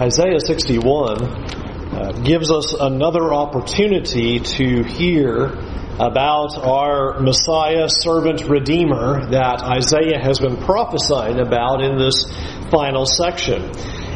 Isaiah 61 uh, gives us another opportunity to hear about our Messiah, servant, Redeemer that Isaiah has been prophesying about in this final section.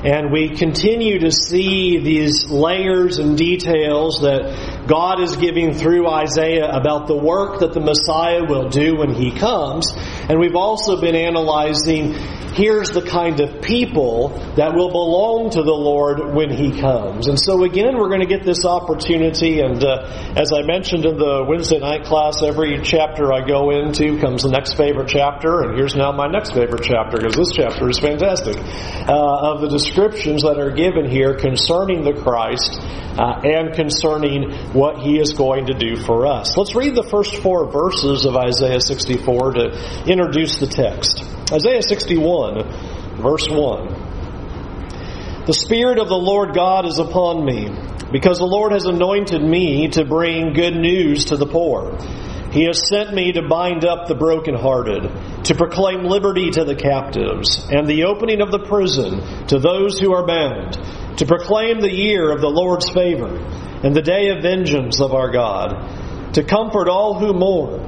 And we continue to see these layers and details that God is giving through Isaiah about the work that the Messiah will do when he comes. And we've also been analyzing here's the kind of people that will belong to the Lord when He comes. And so again, we're going to get this opportunity. And uh, as I mentioned in the Wednesday night class, every chapter I go into comes the next favorite chapter. And here's now my next favorite chapter because this chapter is fantastic uh, of the descriptions that are given here concerning the Christ. Uh, and concerning what he is going to do for us. Let's read the first four verses of Isaiah 64 to introduce the text. Isaiah 61, verse 1. The Spirit of the Lord God is upon me, because the Lord has anointed me to bring good news to the poor. He has sent me to bind up the brokenhearted, to proclaim liberty to the captives, and the opening of the prison to those who are bound, to proclaim the year of the Lord's favor, and the day of vengeance of our God, to comfort all who mourn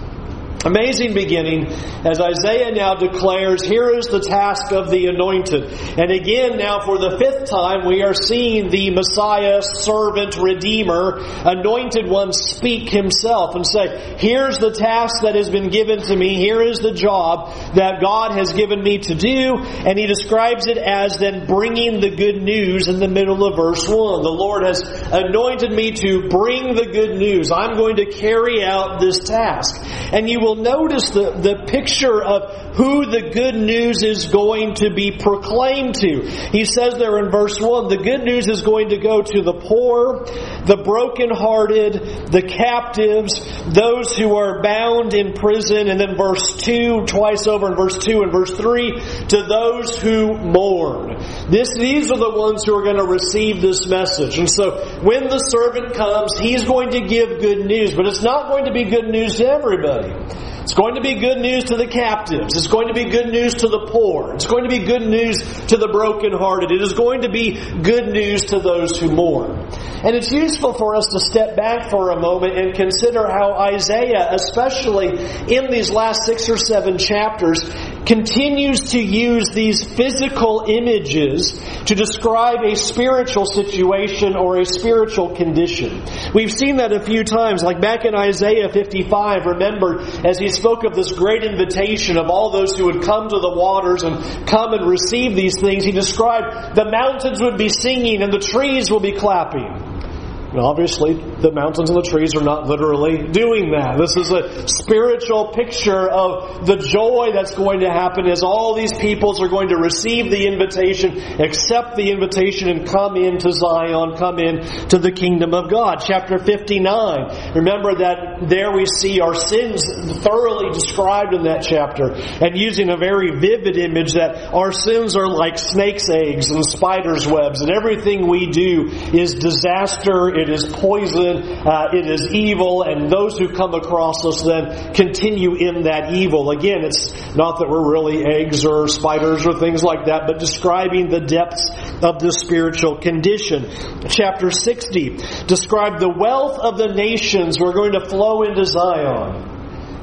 Amazing beginning as Isaiah now declares, here is the task of the anointed. And again, now for the fifth time, we are seeing the Messiah, servant, redeemer, anointed one speak himself and say, here's the task that has been given to me. Here is the job that God has given me to do. And he describes it as then bringing the good news in the middle of verse 1. The Lord has anointed me to bring the good news. I'm going to carry out this task. And you will will notice the, the picture of who the good news is going to be proclaimed to. He says there in verse 1, the good news is going to go to the poor, the brokenhearted, the captives, those who are bound in prison, and then verse 2, twice over in verse 2 and verse 3, to those who mourn. This, these are the ones who are going to receive this message. And so when the servant comes, he's going to give good news, but it's not going to be good news to everybody. It's going to be good news to the captives. It's going to be good news to the poor. It's going to be good news to the brokenhearted. It is going to be good news to those who mourn. And it's useful for us to step back for a moment and consider how Isaiah, especially in these last six or seven chapters, continues to use these physical images to describe a spiritual situation or a spiritual condition. We've seen that a few times, like back in Isaiah 55, remember, as he spoke of this great invitation of all those who would come to the waters and come and receive these things, he described the mountains would be singing and the trees will be clapping. And obviously, the mountains and the trees are not literally doing that. This is a spiritual picture of the joy that's going to happen as all these peoples are going to receive the invitation, accept the invitation, and come into Zion, come in to the kingdom of God. Chapter 59. Remember that there we see our sins thoroughly described in that chapter, and using a very vivid image that our sins are like snake's eggs and spider's webs, and everything we do is disaster it is poison, uh, it is evil, and those who come across us then continue in that evil. Again, it's not that we're really eggs or spiders or things like that, but describing the depths of the spiritual condition. Chapter 60 described the wealth of the nations who are going to flow into Zion.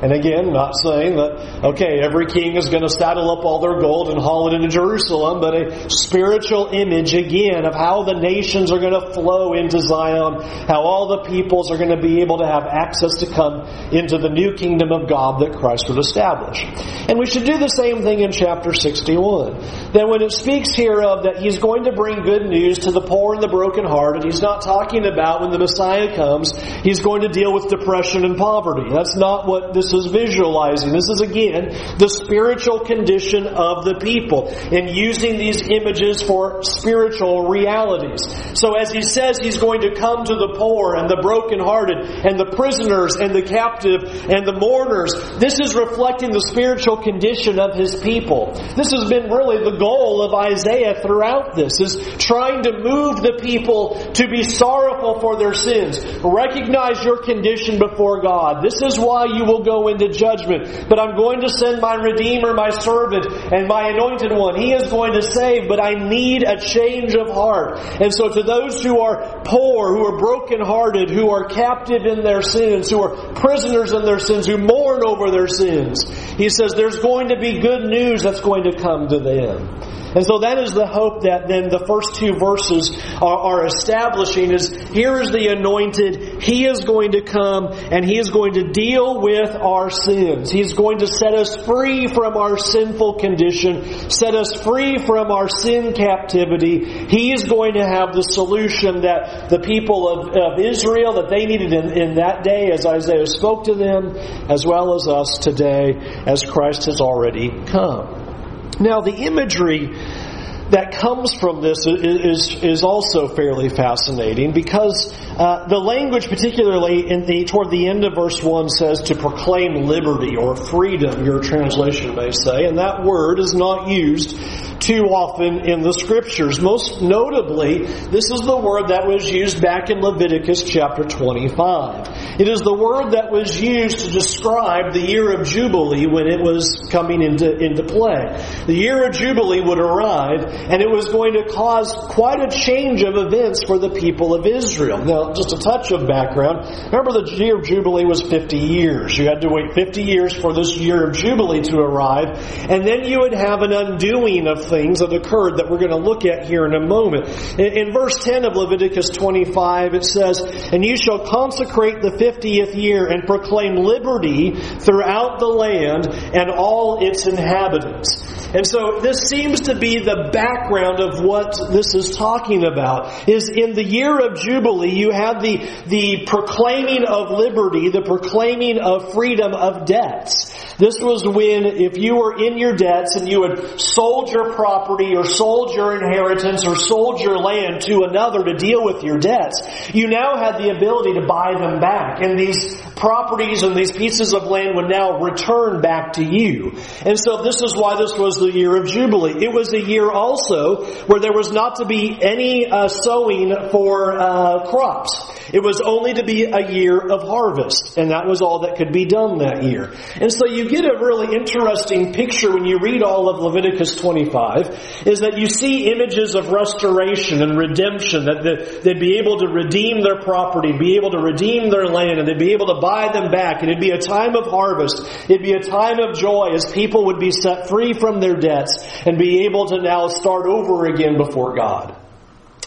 And again, not saying that, okay, every king is going to saddle up all their gold and haul it into Jerusalem, but a spiritual image again of how the nations are going to flow into Zion, how all the peoples are going to be able to have access to come into the new kingdom of God that Christ would establish. And we should do the same thing in chapter 61. That when it speaks here of that he's going to bring good news to the poor and the brokenhearted, he's not talking about when the Messiah comes, he's going to deal with depression and poverty. That's not what this this is visualizing. This is again the spiritual condition of the people and using these images for spiritual realities. So as he says he's going to come to the poor and the brokenhearted and the prisoners and the captive and the mourners, this is reflecting the spiritual condition of his people. This has been really the goal of Isaiah throughout this, is trying to move the people to be sorrowful for their sins. Recognize your condition before God. This is why you will go into judgment. But I'm going to send my Redeemer, my servant, and my anointed one. He is going to save, but I need a change of heart. And so to those who are poor, who are brokenhearted, who are captive in their sins, who are prisoners in their sins, who mourn over their sins, he says there's going to be good news that's going to come to them. And so that is the hope that then the first two verses are, are, establishing is here is the anointed. He is going to come and he is going to deal with our sins. He's going to set us free from our sinful condition, set us free from our sin captivity. He is going to have the solution that the people of, of Israel that they needed in, in that day as Isaiah spoke to them, as well as us today as Christ has already come. Now, the imagery that comes from this is, is also fairly fascinating because uh, the language, particularly in the, toward the end of verse 1, says to proclaim liberty or freedom, your translation may say, and that word is not used too often in the scriptures. Most notably, this is the word that was used back in Leviticus chapter 25. It is the word that was used to describe the year of Jubilee when it was coming into, into play. The year of Jubilee would arrive and it was going to cause quite a change of events for the people of Israel. Now, just a touch of background. Remember the year of Jubilee was 50 years. You had to wait 50 years for this year of Jubilee to arrive and then you would have an undoing of things that occurred that we're going to look at here in a moment. In, in verse 10 of Leviticus 25, it says, And you shall consecrate the 50th year and proclaim liberty throughout the land and all its inhabitants. And so this seems to be the background of what this is talking about. Is in the year of Jubilee, you have the, the proclaiming of liberty, the proclaiming of freedom of debts. This was when, if you were in your debts and you had sold your property or sold your inheritance or sold your land to another to deal with your debts, you now had the ability to buy them back. And these properties and these pieces of land would now return back to you. And so this is why this was the year of Jubilee. It was a year also where there was not to be any uh, sowing for uh, crops. It was only to be a year of harvest, and that was all that could be done that year. And so you get a really interesting picture when you read all of Leviticus 25, is that you see images of restoration and redemption, that they'd be able to redeem their property, be able to redeem their land, and they'd be able to buy them back, and it'd be a time of harvest. It'd be a time of joy as people would be set free from their debts and be able to now start over again before God.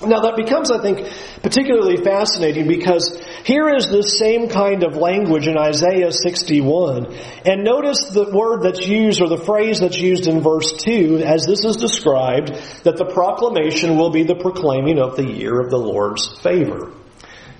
Now that becomes, I think, particularly fascinating because here is this same kind of language in Isaiah 61. And notice the word that's used or the phrase that's used in verse 2 as this is described that the proclamation will be the proclaiming of the year of the Lord's favor.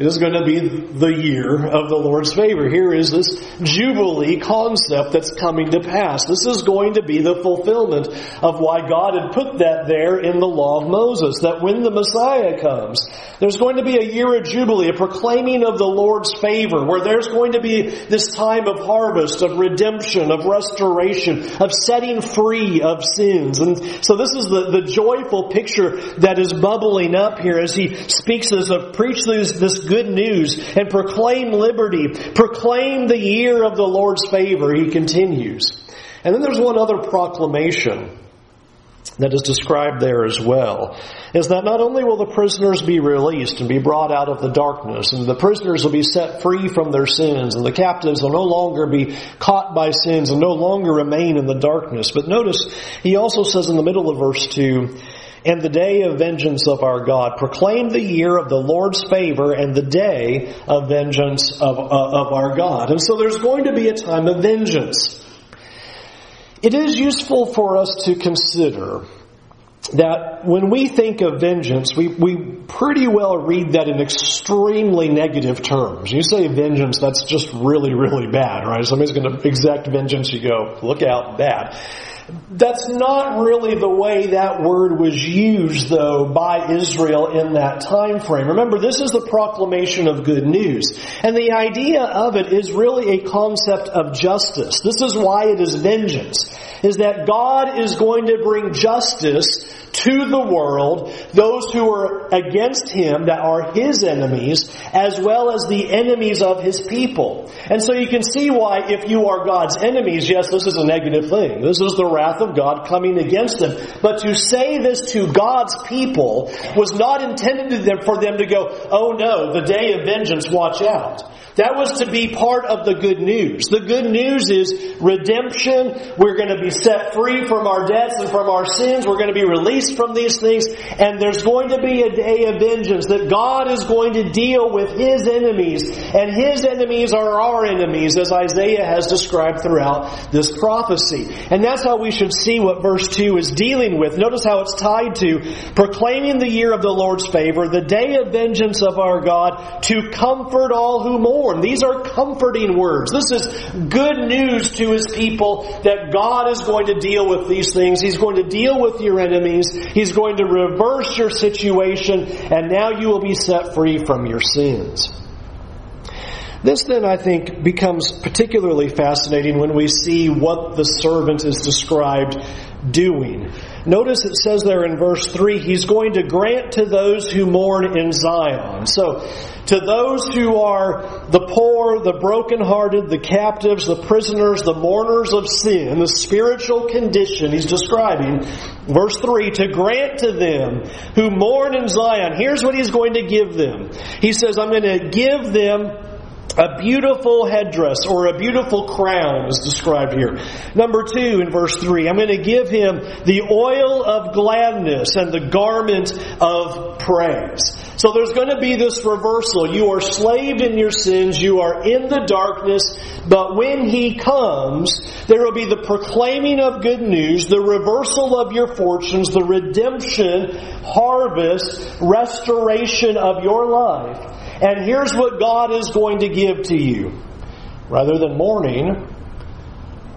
Is going to be the year of the Lord's favor. Here is this Jubilee concept that's coming to pass. This is going to be the fulfillment of why God had put that there in the law of Moses, that when the Messiah comes, there's going to be a year of Jubilee, a proclaiming of the Lord's favor, where there's going to be this time of harvest, of redemption, of restoration, of setting free of sins. And so this is the, the joyful picture that is bubbling up here as he speaks as of preach this, this good news and proclaim liberty. Proclaim the year of the Lord's favor, he continues. And then there's one other proclamation that is described there as well is that not only will the prisoners be released and be brought out of the darkness and the prisoners will be set free from their sins and the captives will no longer be caught by sins and no longer remain in the darkness but notice he also says in the middle of verse 2 and the day of vengeance of our God. Proclaim the year of the Lord's favor and the day of vengeance of, uh, of our God. And so there's going to be a time of vengeance. It is useful for us to consider that when we think of vengeance, we, we pretty well read that in extremely negative terms. You say vengeance, that's just really, really bad, right? Somebody's going to exact vengeance, you go, look out, bad. That's not really the way that word was used though by Israel in that time frame. Remember, this is the proclamation of good news. And the idea of it is really a concept of justice. This is why it is vengeance. Is that God is going to bring justice to the world, those who are against him that are his enemies, as well as the enemies of his people. And so you can see why if you are God's enemies, yes, this is a negative thing. This is the wrath of God coming against them. But to say this to God's people was not intended for them to go, oh no, the day of vengeance, watch out. That was to be part of the good news. The good news is redemption. We're going to be set free from our debts and from our sins. We're going to be released from these things. And there's going to be a day of vengeance that God is going to deal with His enemies. And His enemies are our enemies as Isaiah has described throughout this prophecy. And that's how we should see what verse 2 is dealing with. Notice how it's tied to proclaiming the year of the Lord's favor, the day of vengeance of our God, to comfort all who mourn these are comforting words. This is good news to his people that God is going to deal with these things. He's going to deal with your enemies. He's going to reverse your situation, and now you will be set free from your sins. This then, I think, becomes particularly fascinating when we see what the servant is described doing. Notice it says there in verse 3, He's going to grant to those who mourn in Zion. So, to those who are the poor, the brokenhearted, the captives, the prisoners, the mourners of sin, the spiritual condition He's describing, verse 3, to grant to them who mourn in Zion, here's what He's going to give them. He says, I'm going to give them a beautiful headdress or a beautiful crown is described here. Number two in verse three, I'm going to give him the oil of gladness and the garment of praise. So there's going to be this reversal. You are slaved in your sins. You are in the darkness. But when he comes, there will be the proclaiming of good news, the reversal of your fortunes, the redemption, harvest, restoration of your life. And here's what God is going to give to you. Rather than mourning,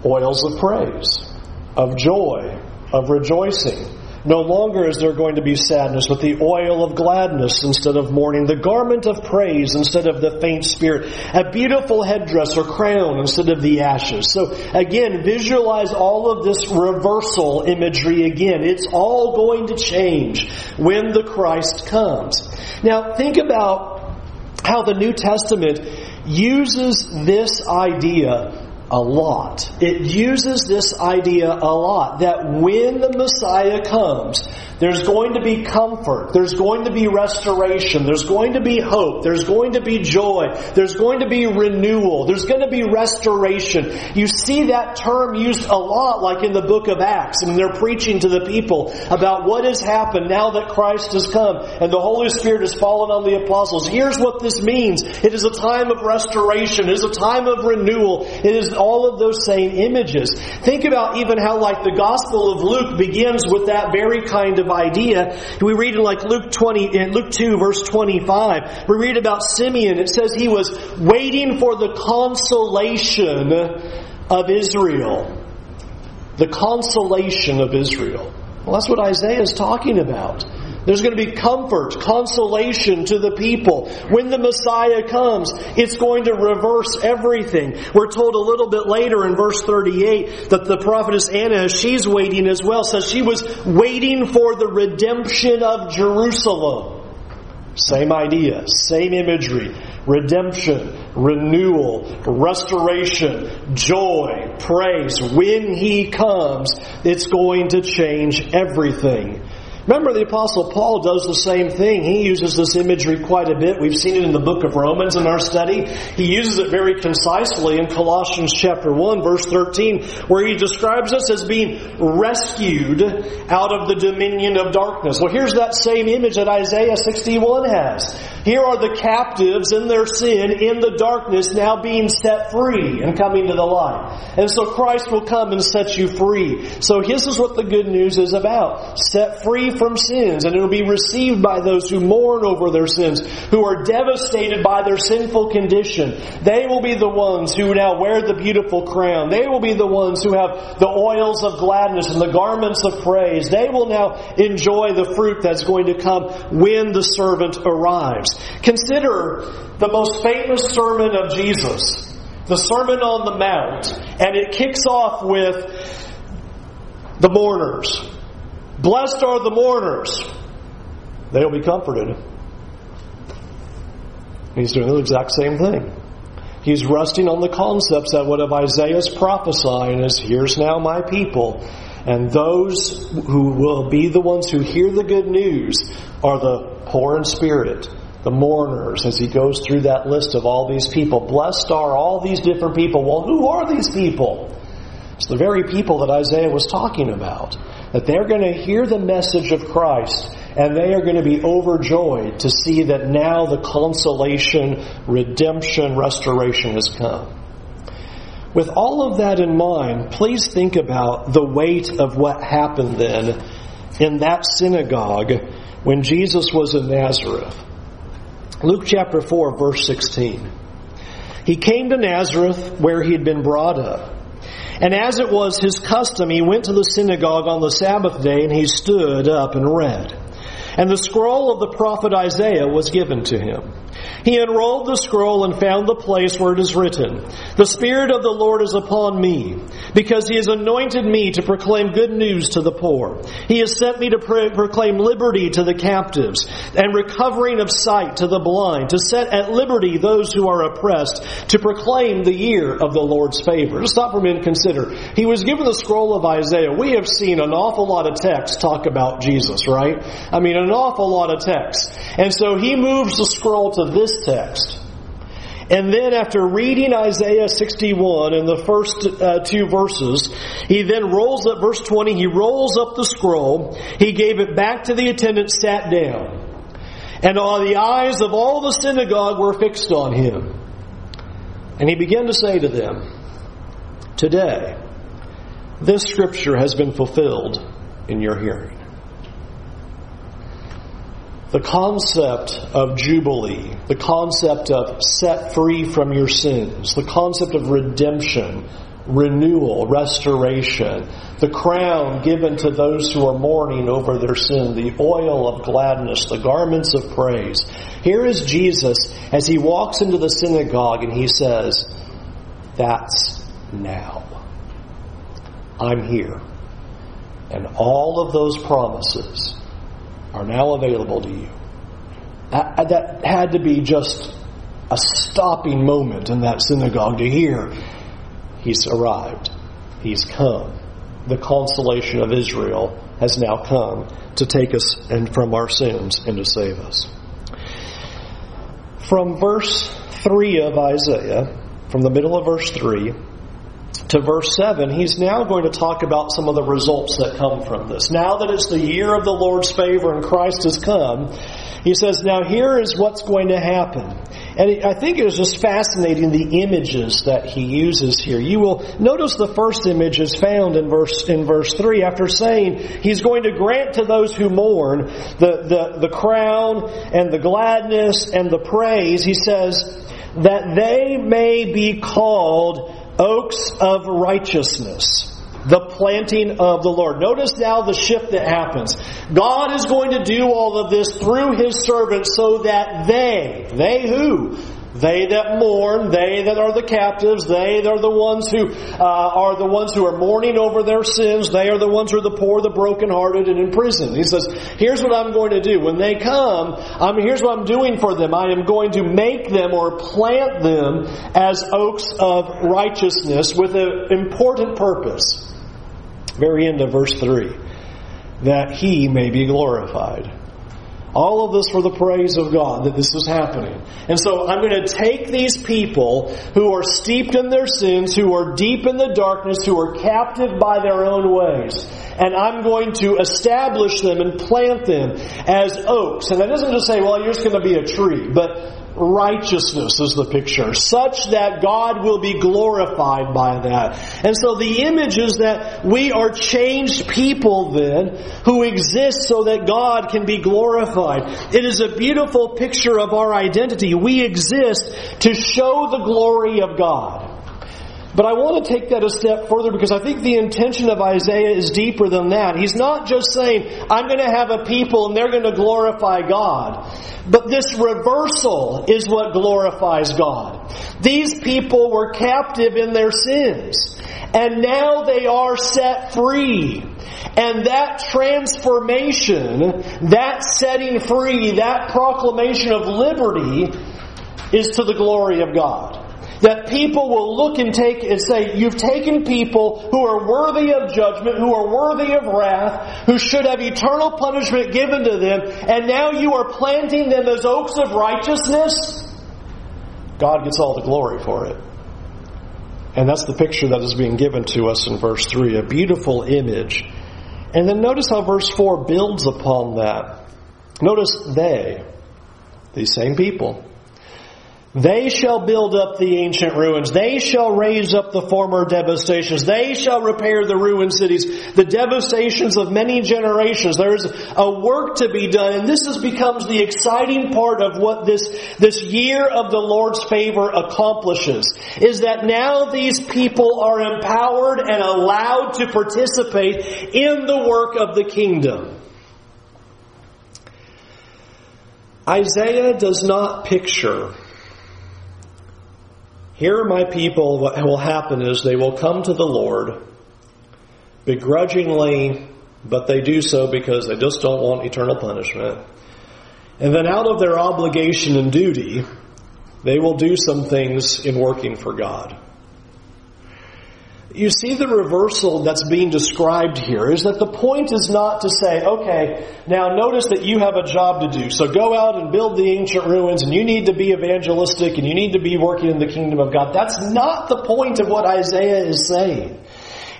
oils of praise, of joy, of rejoicing. No longer is there going to be sadness, but the oil of gladness instead of mourning, the garment of praise instead of the faint spirit, a beautiful headdress or crown instead of the ashes. So again, visualize all of this reversal imagery again. It's all going to change when the Christ comes. Now think about how the New Testament uses this idea a lot. It uses this idea a lot that when the Messiah comes, there's going to be comfort. There's going to be restoration. There's going to be hope. There's going to be joy. There's going to be renewal. There's going to be restoration. You see that term used a lot like in the book of Acts. Mean, they're preaching to the people about what has happened now that Christ has come and the Holy Spirit has fallen on the apostles. Here's what this means. It is a time of restoration. It is a time of renewal. It is all of those same images. Think about even how like the Gospel of Luke begins with that very kind of idea. We read in like Luke 20, in Luke 2 verse 25, we read about Simeon. It says he was waiting for the consolation of Israel. The consolation of Israel. Well, that's what Isaiah is talking about. There's going to be comfort, consolation to the people. When the Messiah comes, it's going to reverse everything. We're told a little bit later in verse 38 that the prophetess Anna, she's waiting as well, says she was waiting for the redemption of Jerusalem. Same idea, same imagery. Redemption, renewal, restoration, joy, praise. When He comes, it's going to change everything. Remember, the Apostle Paul does the same thing. He uses this imagery quite a bit. We've seen it in the book of Romans in our study. He uses it very concisely in Colossians chapter 1, verse 13, where he describes us as being rescued out of the dominion of darkness. Well, here's that same image that Isaiah 61 has. Here are the captives in their sin, in the darkness, now being set free and coming to the light. And so Christ will come and set you free. So this is what the good news is about. Set free from sins, and it will be received by those who mourn over their sins, who are devastated by their sinful condition. They will be the ones who now wear the beautiful crown. They will be the ones who have the oils of gladness and the garments of praise. They will now enjoy the fruit that's going to come when the servant arrives. Consider the most famous sermon of Jesus, the Sermon on the Mount, and it kicks off with the mourners. Blessed are the mourners. They'll be comforted. He's doing the exact same thing. He's resting on the concepts that what of Isaiah's prophesying is here's now my people. And those who will be the ones who hear the good news are the poor in spirit, the mourners, as he goes through that list of all these people. Blessed are all these different people. Well, who are these people? It's the very people that Isaiah was talking about that they're going to hear the message of Christ and they are going to be overjoyed to see that now the consolation, redemption, restoration has come. With all of that in mind, please think about the weight of what happened then in that synagogue when Jesus was in Nazareth. Luke chapter 4, verse 16. He came to Nazareth where he had been brought up. And as it was his custom, he went to the synagogue on the Sabbath day and he stood up and read. And the scroll of the prophet Isaiah was given to him. He unrolled the scroll and found the place where it is written, The Spirit of the Lord is upon me, because he has anointed me to proclaim good news to the poor. He has sent me to proclaim liberty to the captives, and recovering of sight to the blind, to set at liberty those who are oppressed, to proclaim the year of the Lord's favor. Just stop for a minute and consider. He was given the scroll of Isaiah. We have seen an awful lot of texts talk about Jesus, right? I mean, an awful lot of text. And so he moves the scroll to this text. And then after reading Isaiah 61 in the first uh, two verses, he then rolls up, verse 20, he rolls up the scroll, he gave it back to the attendant, sat down. And all the eyes of all the synagogue were fixed on him. And he began to say to them, Today, this scripture has been fulfilled in your hearing the concept of Jubilee, the concept of set free from your sins, the concept of redemption, renewal, restoration, the crown given to those who are mourning over their sin, the oil of gladness, the garments of praise. Here is Jesus as he walks into the synagogue and he says, That's now. I'm here. And all of those promises are now available to you. Uh, uh, that had to be just a stopping moment in that synagogue to hear He's arrived. He's come. The consolation of Israel has now come to take us and from our sins and to save us. From verse 3 of Isaiah, from the middle of verse 3, to verse 7, he's now going to talk about some of the results that come from this. Now that it's the year of the Lord's favor and Christ has come, he says, now here is what's going to happen. And I think it is just fascinating the images that he uses here. You will notice the first image is found in verse, in verse 3 after saying he's going to grant to those who mourn the, the, the crown and the gladness and the praise. He says that they may be called oaks of righteousness. The planting of the Lord. Notice now the shift that happens. God is going to do all of this through His servants so that they, they who? They that mourn, they that are the captives, they that are the ones who uh, are the ones who are mourning over their sins, they are the ones who are the poor, the brokenhearted, and in prison. He says, here's what I'm going to do. When they come, I'm, here's what I'm doing for them. I am going to make them or plant them as oaks of righteousness with an important purpose. Very end of verse 3 that he may be glorified. All of this for the praise of God that this is happening. And so I'm going to take these people who are steeped in their sins, who are deep in the darkness, who are captive by their own ways, and I'm going to establish them and plant them as oaks. And that doesn't just say, well, you're just going to be a tree, but righteousness is the picture, such that God will be glorified by that. And so the image is that we are changed people then who exist so that God can be glorified. It is a beautiful picture of our identity. We exist to show the glory of God. But I want to take that a step further because I think the intention of Isaiah is deeper than that. He's not just saying, I'm going to have a people and they're going to glorify God. But this reversal is what glorifies God. These people were captive in their sins. And now they are set free. And that transformation, that setting free, that proclamation of liberty is to the glory of God that people will look and take and say, You've taken people who are worthy of judgment, who are worthy of wrath, who should have eternal punishment given to them, and now you are planting them as oaks of righteousness. God gets all the glory for it. And that's the picture that is being given to us in verse 3 a beautiful image. And then notice how verse 4 builds upon that. Notice they, these same people, they shall build up the ancient ruins. They shall raise up the former devastations. They shall repair the ruined cities, the devastations of many generations. There's a work to be done, and this is, becomes the exciting part of what this, this year of the Lord's favor accomplishes, is that now these people are empowered and allowed to participate in the work of the kingdom. Isaiah does not picture here, my people, what will happen is they will come to the Lord begrudgingly, but they do so because they just don't want eternal punishment. And then, out of their obligation and duty, they will do some things in working for God you see the reversal that's being described here is that the point is not to say, okay, now notice that you have a job to do. So go out and build the ancient ruins and you need to be evangelistic and you need to be working in the kingdom of God. That's not the point of what Isaiah is saying.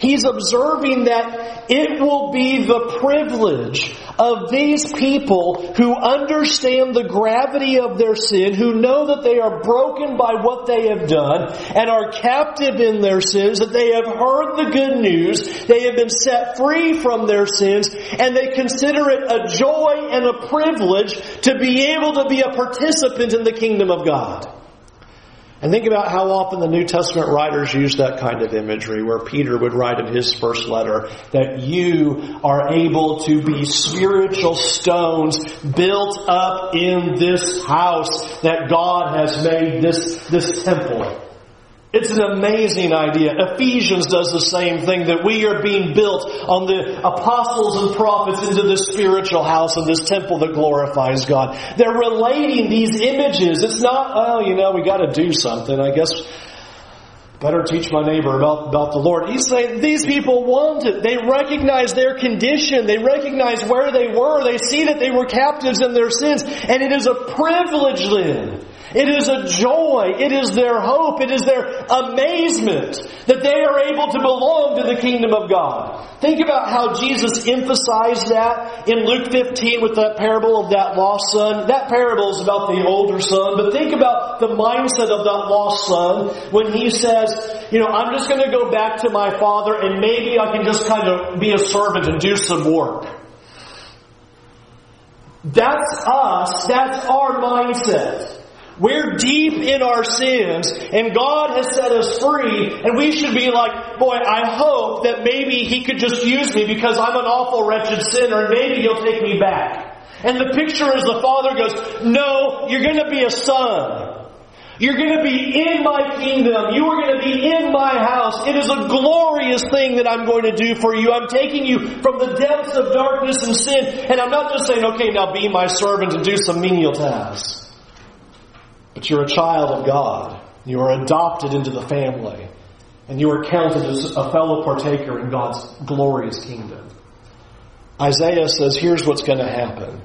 He's observing that it will be the privilege of these people who understand the gravity of their sin, who know that they are broken by what they have done and are captive in their sins, that they have heard the good news, they have been set free from their sins, and they consider it a joy and a privilege to be able to be a participant in the kingdom of God. And think about how often the New Testament writers use that kind of imagery, where Peter would write in his first letter that you are able to be spiritual stones built up in this house that God has made this, this temple. It's an amazing idea. Ephesians does the same thing that we are being built on the apostles and prophets into this spiritual house and this temple that glorifies God. They're relating these images. It's not, oh, you know, we gotta do something. I guess better teach my neighbor about, about the Lord. He's saying these people want it. They recognize their condition. They recognize where they were. They see that they were captives in their sins. And it is a privilege then it is a joy. It is their hope. It is their amazement that they are able to belong to the kingdom of God. Think about how Jesus emphasized that in Luke 15 with that parable of that lost son. That parable is about the older son, but think about the mindset of that lost son when he says, you know, I'm just going to go back to my father and maybe I can just kind of be a servant and do some work. That's us. That's our mindset. We're deep in our sins and God has set us free and we should be like, boy, I hope that maybe He could just use me because I'm an awful wretched sinner and maybe He'll take me back. And the picture is the Father goes, no, you're gonna be a son. You're going to be in my kingdom. You are going to be in my house. It is a glorious thing that I'm going to do for you. I'm taking you from the depths of darkness and sin. And I'm not just saying, okay, now be my servant and do some menial tasks. But you're a child of God. You are adopted into the family. And you are counted as a fellow partaker in God's glorious kingdom. Isaiah says, here's what's going to happen.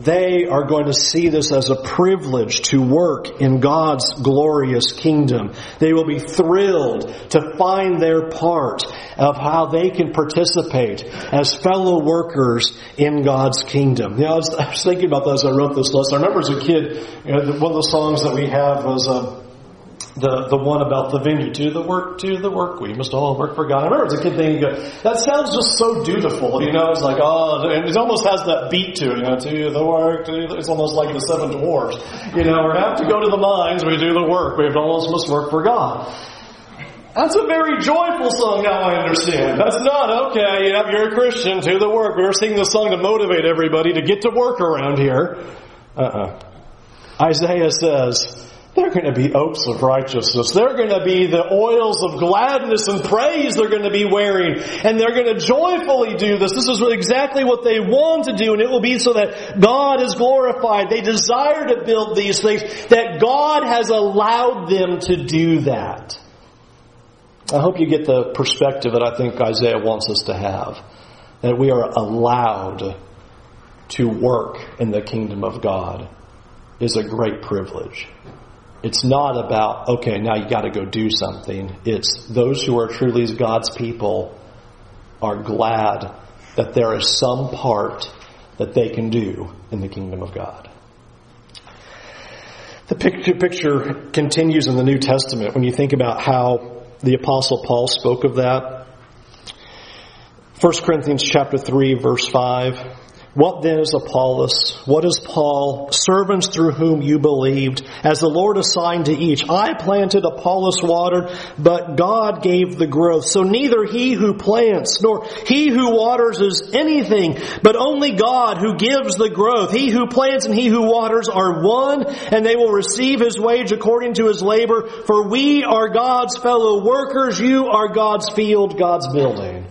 They are going to see this as a privilege to work in God's glorious kingdom. They will be thrilled to find their part of how they can participate as fellow workers in God's kingdom. You know, I was, I was thinking about that as I wrote this list. I remember as a kid, you know, one of the songs that we have was, uh, the, the one about the vineyard, to the work, to the work, we must all work for God. I remember as a kid thinking, that sounds just so dutiful, you know, it's like, oh, and it almost has that beat to it, you know, to the work, the, it's almost like the seven dwarfs. You know, we have to go to the mines, we do the work, we almost must work for God. That's a very joyful song now I understand. That's not, okay, yeah, you're a Christian, to the work. We are singing this song to motivate everybody to get to work around here. Uh-uh. Isaiah says, they're going to be oaks of righteousness. They're going to be the oils of gladness and praise they're going to be wearing. And they're going to joyfully do this. This is exactly what they want to do. And it will be so that God is glorified. They desire to build these things. That God has allowed them to do that. I hope you get the perspective that I think Isaiah wants us to have. That we are allowed to work in the kingdom of God is a great privilege. It's not about, okay, now you got to go do something. It's those who are truly God's people are glad that there is some part that they can do in the kingdom of God. The picture, picture continues in the New Testament when you think about how the apostle Paul spoke of that. 1 Corinthians chapter 3 verse 5 what then is Apollos? What is Paul? Servants through whom you believed, as the Lord assigned to each. I planted, Apollos watered, but God gave the growth. So neither he who plants nor he who waters is anything, but only God who gives the growth. He who plants and he who waters are one, and they will receive his wage according to his labor. For we are God's fellow workers. You are God's field, God's building.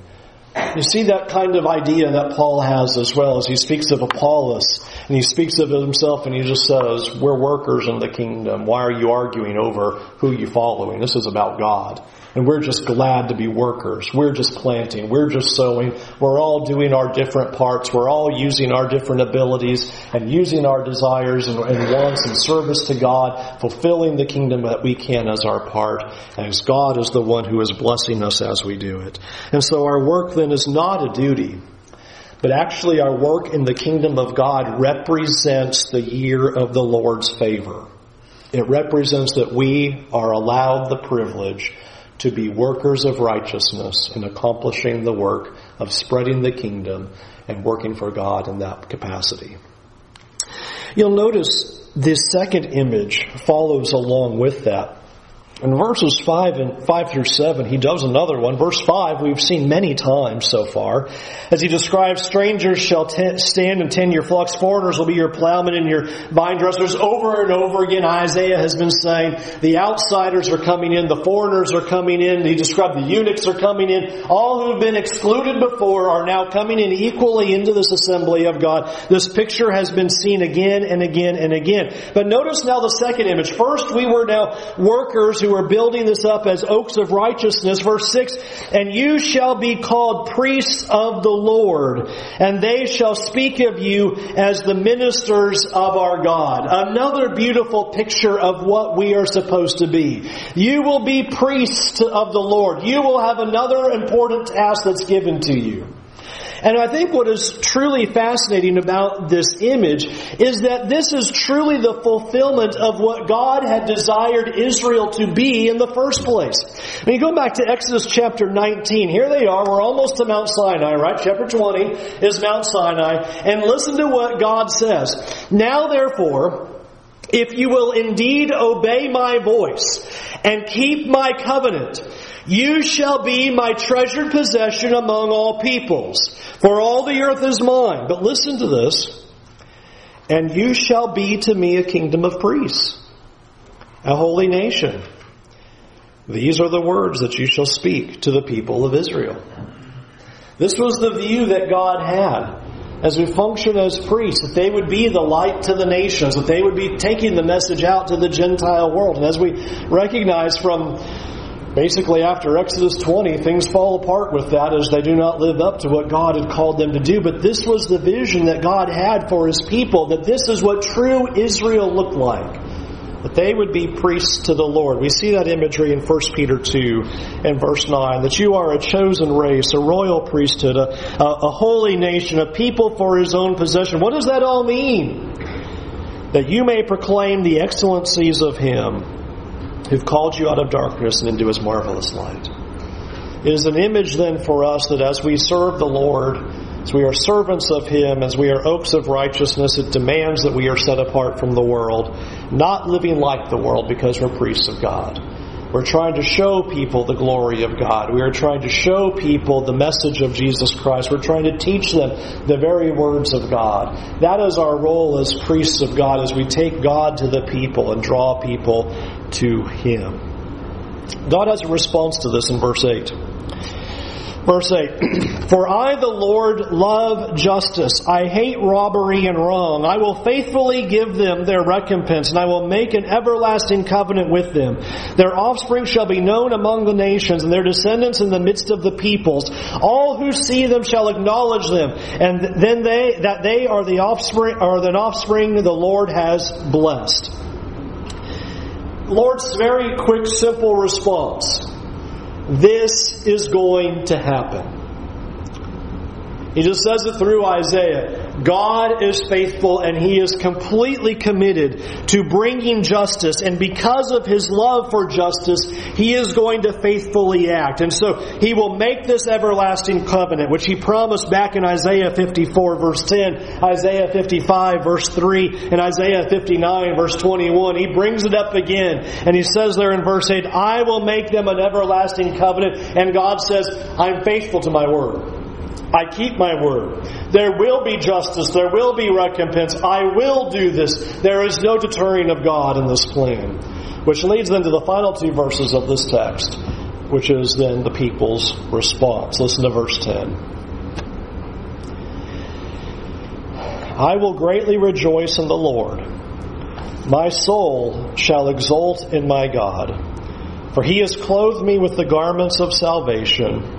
You see that kind of idea that Paul has as well as he speaks of Apollos and he speaks of himself and he just says, we're workers in the kingdom. Why are you arguing over who you're following? This is about God. And we're just glad to be workers. We're just planting. We're just sowing. We're all doing our different parts. We're all using our different abilities and using our desires and, and wants and service to God, fulfilling the kingdom that we can as our part, as God is the one who is blessing us as we do it. And so our work then is not a duty. But actually, our work in the kingdom of God represents the year of the Lord's favor. It represents that we are allowed the privilege to be workers of righteousness in accomplishing the work of spreading the kingdom and working for God in that capacity. You'll notice this second image follows along with that. In verses 5 and 5 through 7, he does another one. Verse 5 we've seen many times so far. As he describes, strangers shall t- stand and tend your flocks, foreigners will be your plowmen and your vine dressers. Over and over again, Isaiah has been saying, the outsiders are coming in, the foreigners are coming in. He described the eunuchs are coming in. All who have been excluded before are now coming in equally into this assembly of God. This picture has been seen again and again and again. But notice now the second image. First, we were now workers who who are building this up as oaks of righteousness. Verse 6, And you shall be called priests of the Lord, and they shall speak of you as the ministers of our God. Another beautiful picture of what we are supposed to be. You will be priests of the Lord. You will have another important task that's given to you. And I think what is truly fascinating about this image is that this is truly the fulfillment of what God had desired Israel to be in the first place. When you go back to Exodus chapter 19, here they are, we're almost to Mount Sinai, right? Chapter 20 is Mount Sinai, and listen to what God says. Now therefore, if you will indeed obey my voice and keep my covenant, you shall be my treasured possession among all peoples. For all the earth is mine. But listen to this. And you shall be to me a kingdom of priests, a holy nation. These are the words that you shall speak to the people of Israel. This was the view that God had as we function as priests, that they would be the light to the nations, that they would be taking the message out to the Gentile world. And as we recognize from Basically, after Exodus 20, things fall apart with that as they do not live up to what God had called them to do. But this was the vision that God had for His people, that this is what true Israel looked like. That they would be priests to the Lord. We see that imagery in 1 Peter 2 and verse 9, that you are a chosen race, a royal priesthood, a, a, a holy nation, a people for His own possession. What does that all mean? That you may proclaim the excellencies of Him who've called you out of darkness and into his marvelous light. It is an image then for us that as we serve the Lord, as we are servants of Him, as we are oaks of righteousness, it demands that we are set apart from the world, not living like the world because we're priests of God. We're trying to show people the glory of God. We are trying to show people the message of Jesus Christ. We're trying to teach them the very words of God. That is our role as priests of God as we take God to the people and draw people to Him. God has a response to this in verse 8. Verse 8 For I, the Lord, love justice. I hate robbery and wrong. I will faithfully give them their recompense, and I will make an everlasting covenant with them. Their offspring shall be known among the nations, and their descendants in the midst of the peoples. All who see them shall acknowledge them, and then they that they are the offspring or the offspring the Lord has blessed. Lord's very quick, simple response this is going to happen. He just says it through Isaiah. God is faithful and He is completely committed to bringing justice. And because of His love for justice, He is going to faithfully act. And so He will make this everlasting covenant, which He promised back in Isaiah 54 verse 10, Isaiah 55 verse 3, and Isaiah 59 verse 21. He brings it up again and He says there in verse 8, I will make them an everlasting covenant. And God says, I'm faithful to my word. I keep my word. There will be justice. There will be recompense. I will do this. There is no deterring of God in this plan. Which leads then to the final two verses of this text, which is then the people's response. Listen to verse 10. I will greatly rejoice in the Lord. My soul shall exult in my God, for he has clothed me with the garments of salvation.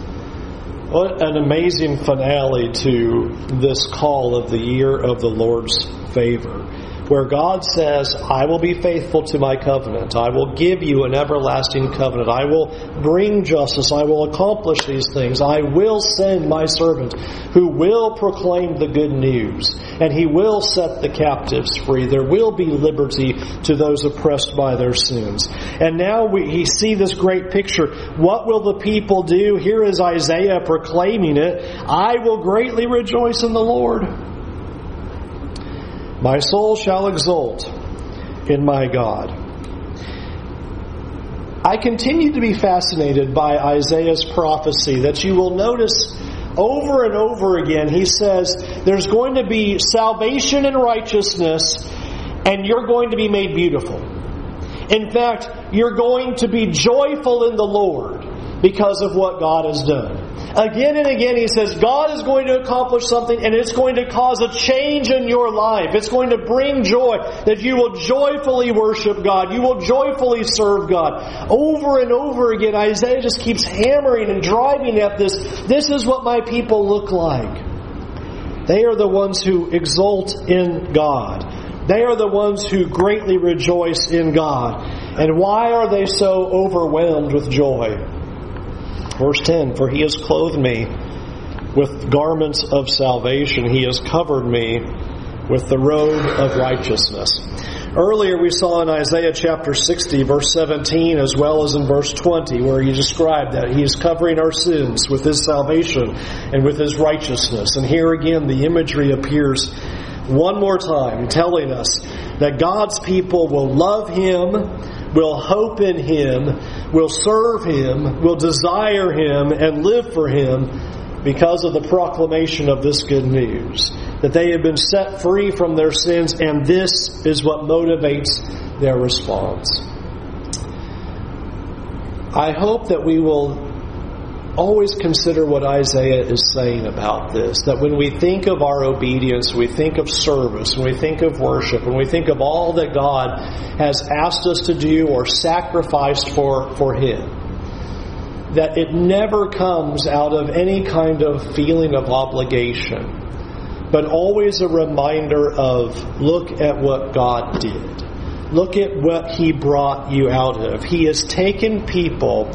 What an amazing finale to this call of the year of the Lord's favor where God says, I will be faithful to my covenant. I will give you an everlasting covenant. I will bring justice. I will accomplish these things. I will send my servant who will proclaim the good news and he will set the captives free. There will be liberty to those oppressed by their sins. And now we see this great picture. What will the people do? Here is Isaiah proclaiming it. I will greatly rejoice in the Lord. My soul shall exult in my God. I continue to be fascinated by Isaiah's prophecy that you will notice over and over again. He says there's going to be salvation and righteousness, and you're going to be made beautiful. In fact, you're going to be joyful in the Lord because of what God has done. Again and again, he says, God is going to accomplish something and it's going to cause a change in your life. It's going to bring joy that you will joyfully worship God. You will joyfully serve God. Over and over again, Isaiah just keeps hammering and driving at this. This is what my people look like. They are the ones who exult in God. They are the ones who greatly rejoice in God. And why are they so overwhelmed with joy? Verse 10 For he has clothed me with garments of salvation, he has covered me with the robe of righteousness. Earlier we saw in Isaiah chapter 60, verse 17, as well as in verse 20, where he described that he is covering our sins with his salvation and with his righteousness. And here again the imagery appears one more time, telling us that God's people will love him will hope in Him, will serve Him, will desire Him, and live for Him because of the proclamation of this good news. That they have been set free from their sins, and this is what motivates their response. I hope that we will always consider what Isaiah is saying about this. That when we think of our obedience, we think of service, when we think of worship, when we think of all that God has asked us to do or sacrificed for, for Him, that it never comes out of any kind of feeling of obligation, but always a reminder of look at what God did. Look at what He brought you out of. He has taken people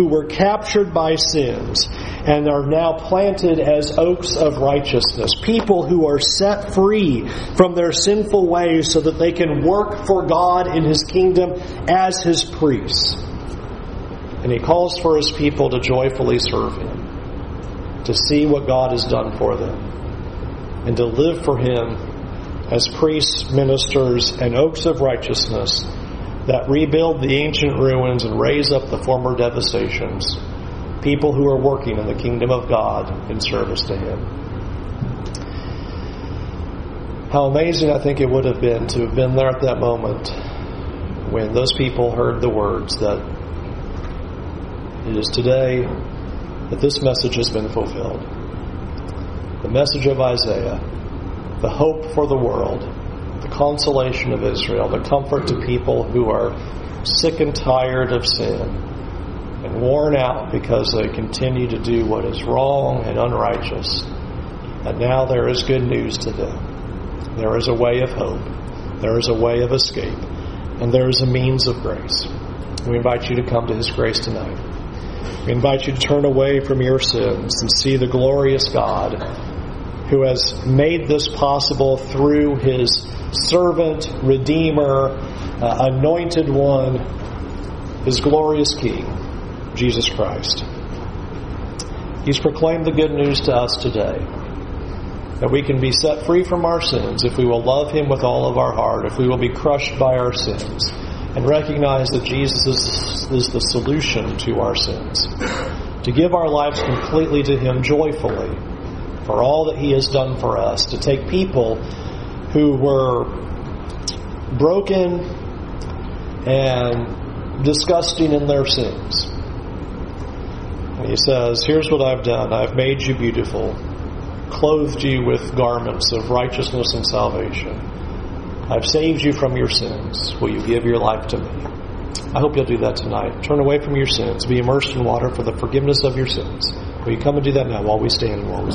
who were captured by sins and are now planted as oaks of righteousness. People who are set free from their sinful ways so that they can work for God in His kingdom as His priests. And He calls for His people to joyfully serve Him, to see what God has done for them, and to live for Him as priests, ministers, and oaks of righteousness that rebuild the ancient ruins and raise up the former devastations. People who are working in the kingdom of God in service to Him. How amazing I think it would have been to have been there at that moment when those people heard the words that it is today that this message has been fulfilled. The message of Isaiah, the hope for the world, the consolation of Israel, the comfort to people who are sick and tired of sin and worn out because they continue to do what is wrong and unrighteous. And now there is good news to them. There is a way of hope. There is a way of escape. And there is a means of grace. We invite you to come to His grace tonight. We invite you to turn away from your sins and see the glorious God who has made this possible through His servant, redeemer, uh, anointed one, his glorious King, Jesus Christ. He's proclaimed the good news to us today that we can be set free from our sins if we will love Him with all of our heart, if we will be crushed by our sins, and recognize that Jesus is, is the solution to our sins. To give our lives completely to Him joyfully for all that He has done for us, to take people who were broken and disgusting in their sins. And he says, Here's what I've done I've made you beautiful, clothed you with garments of righteousness and salvation. I've saved you from your sins. Will you give your life to me? I hope you'll do that tonight. Turn away from your sins. Be immersed in water for the forgiveness of your sins. Will you come and do that now while we stand and while we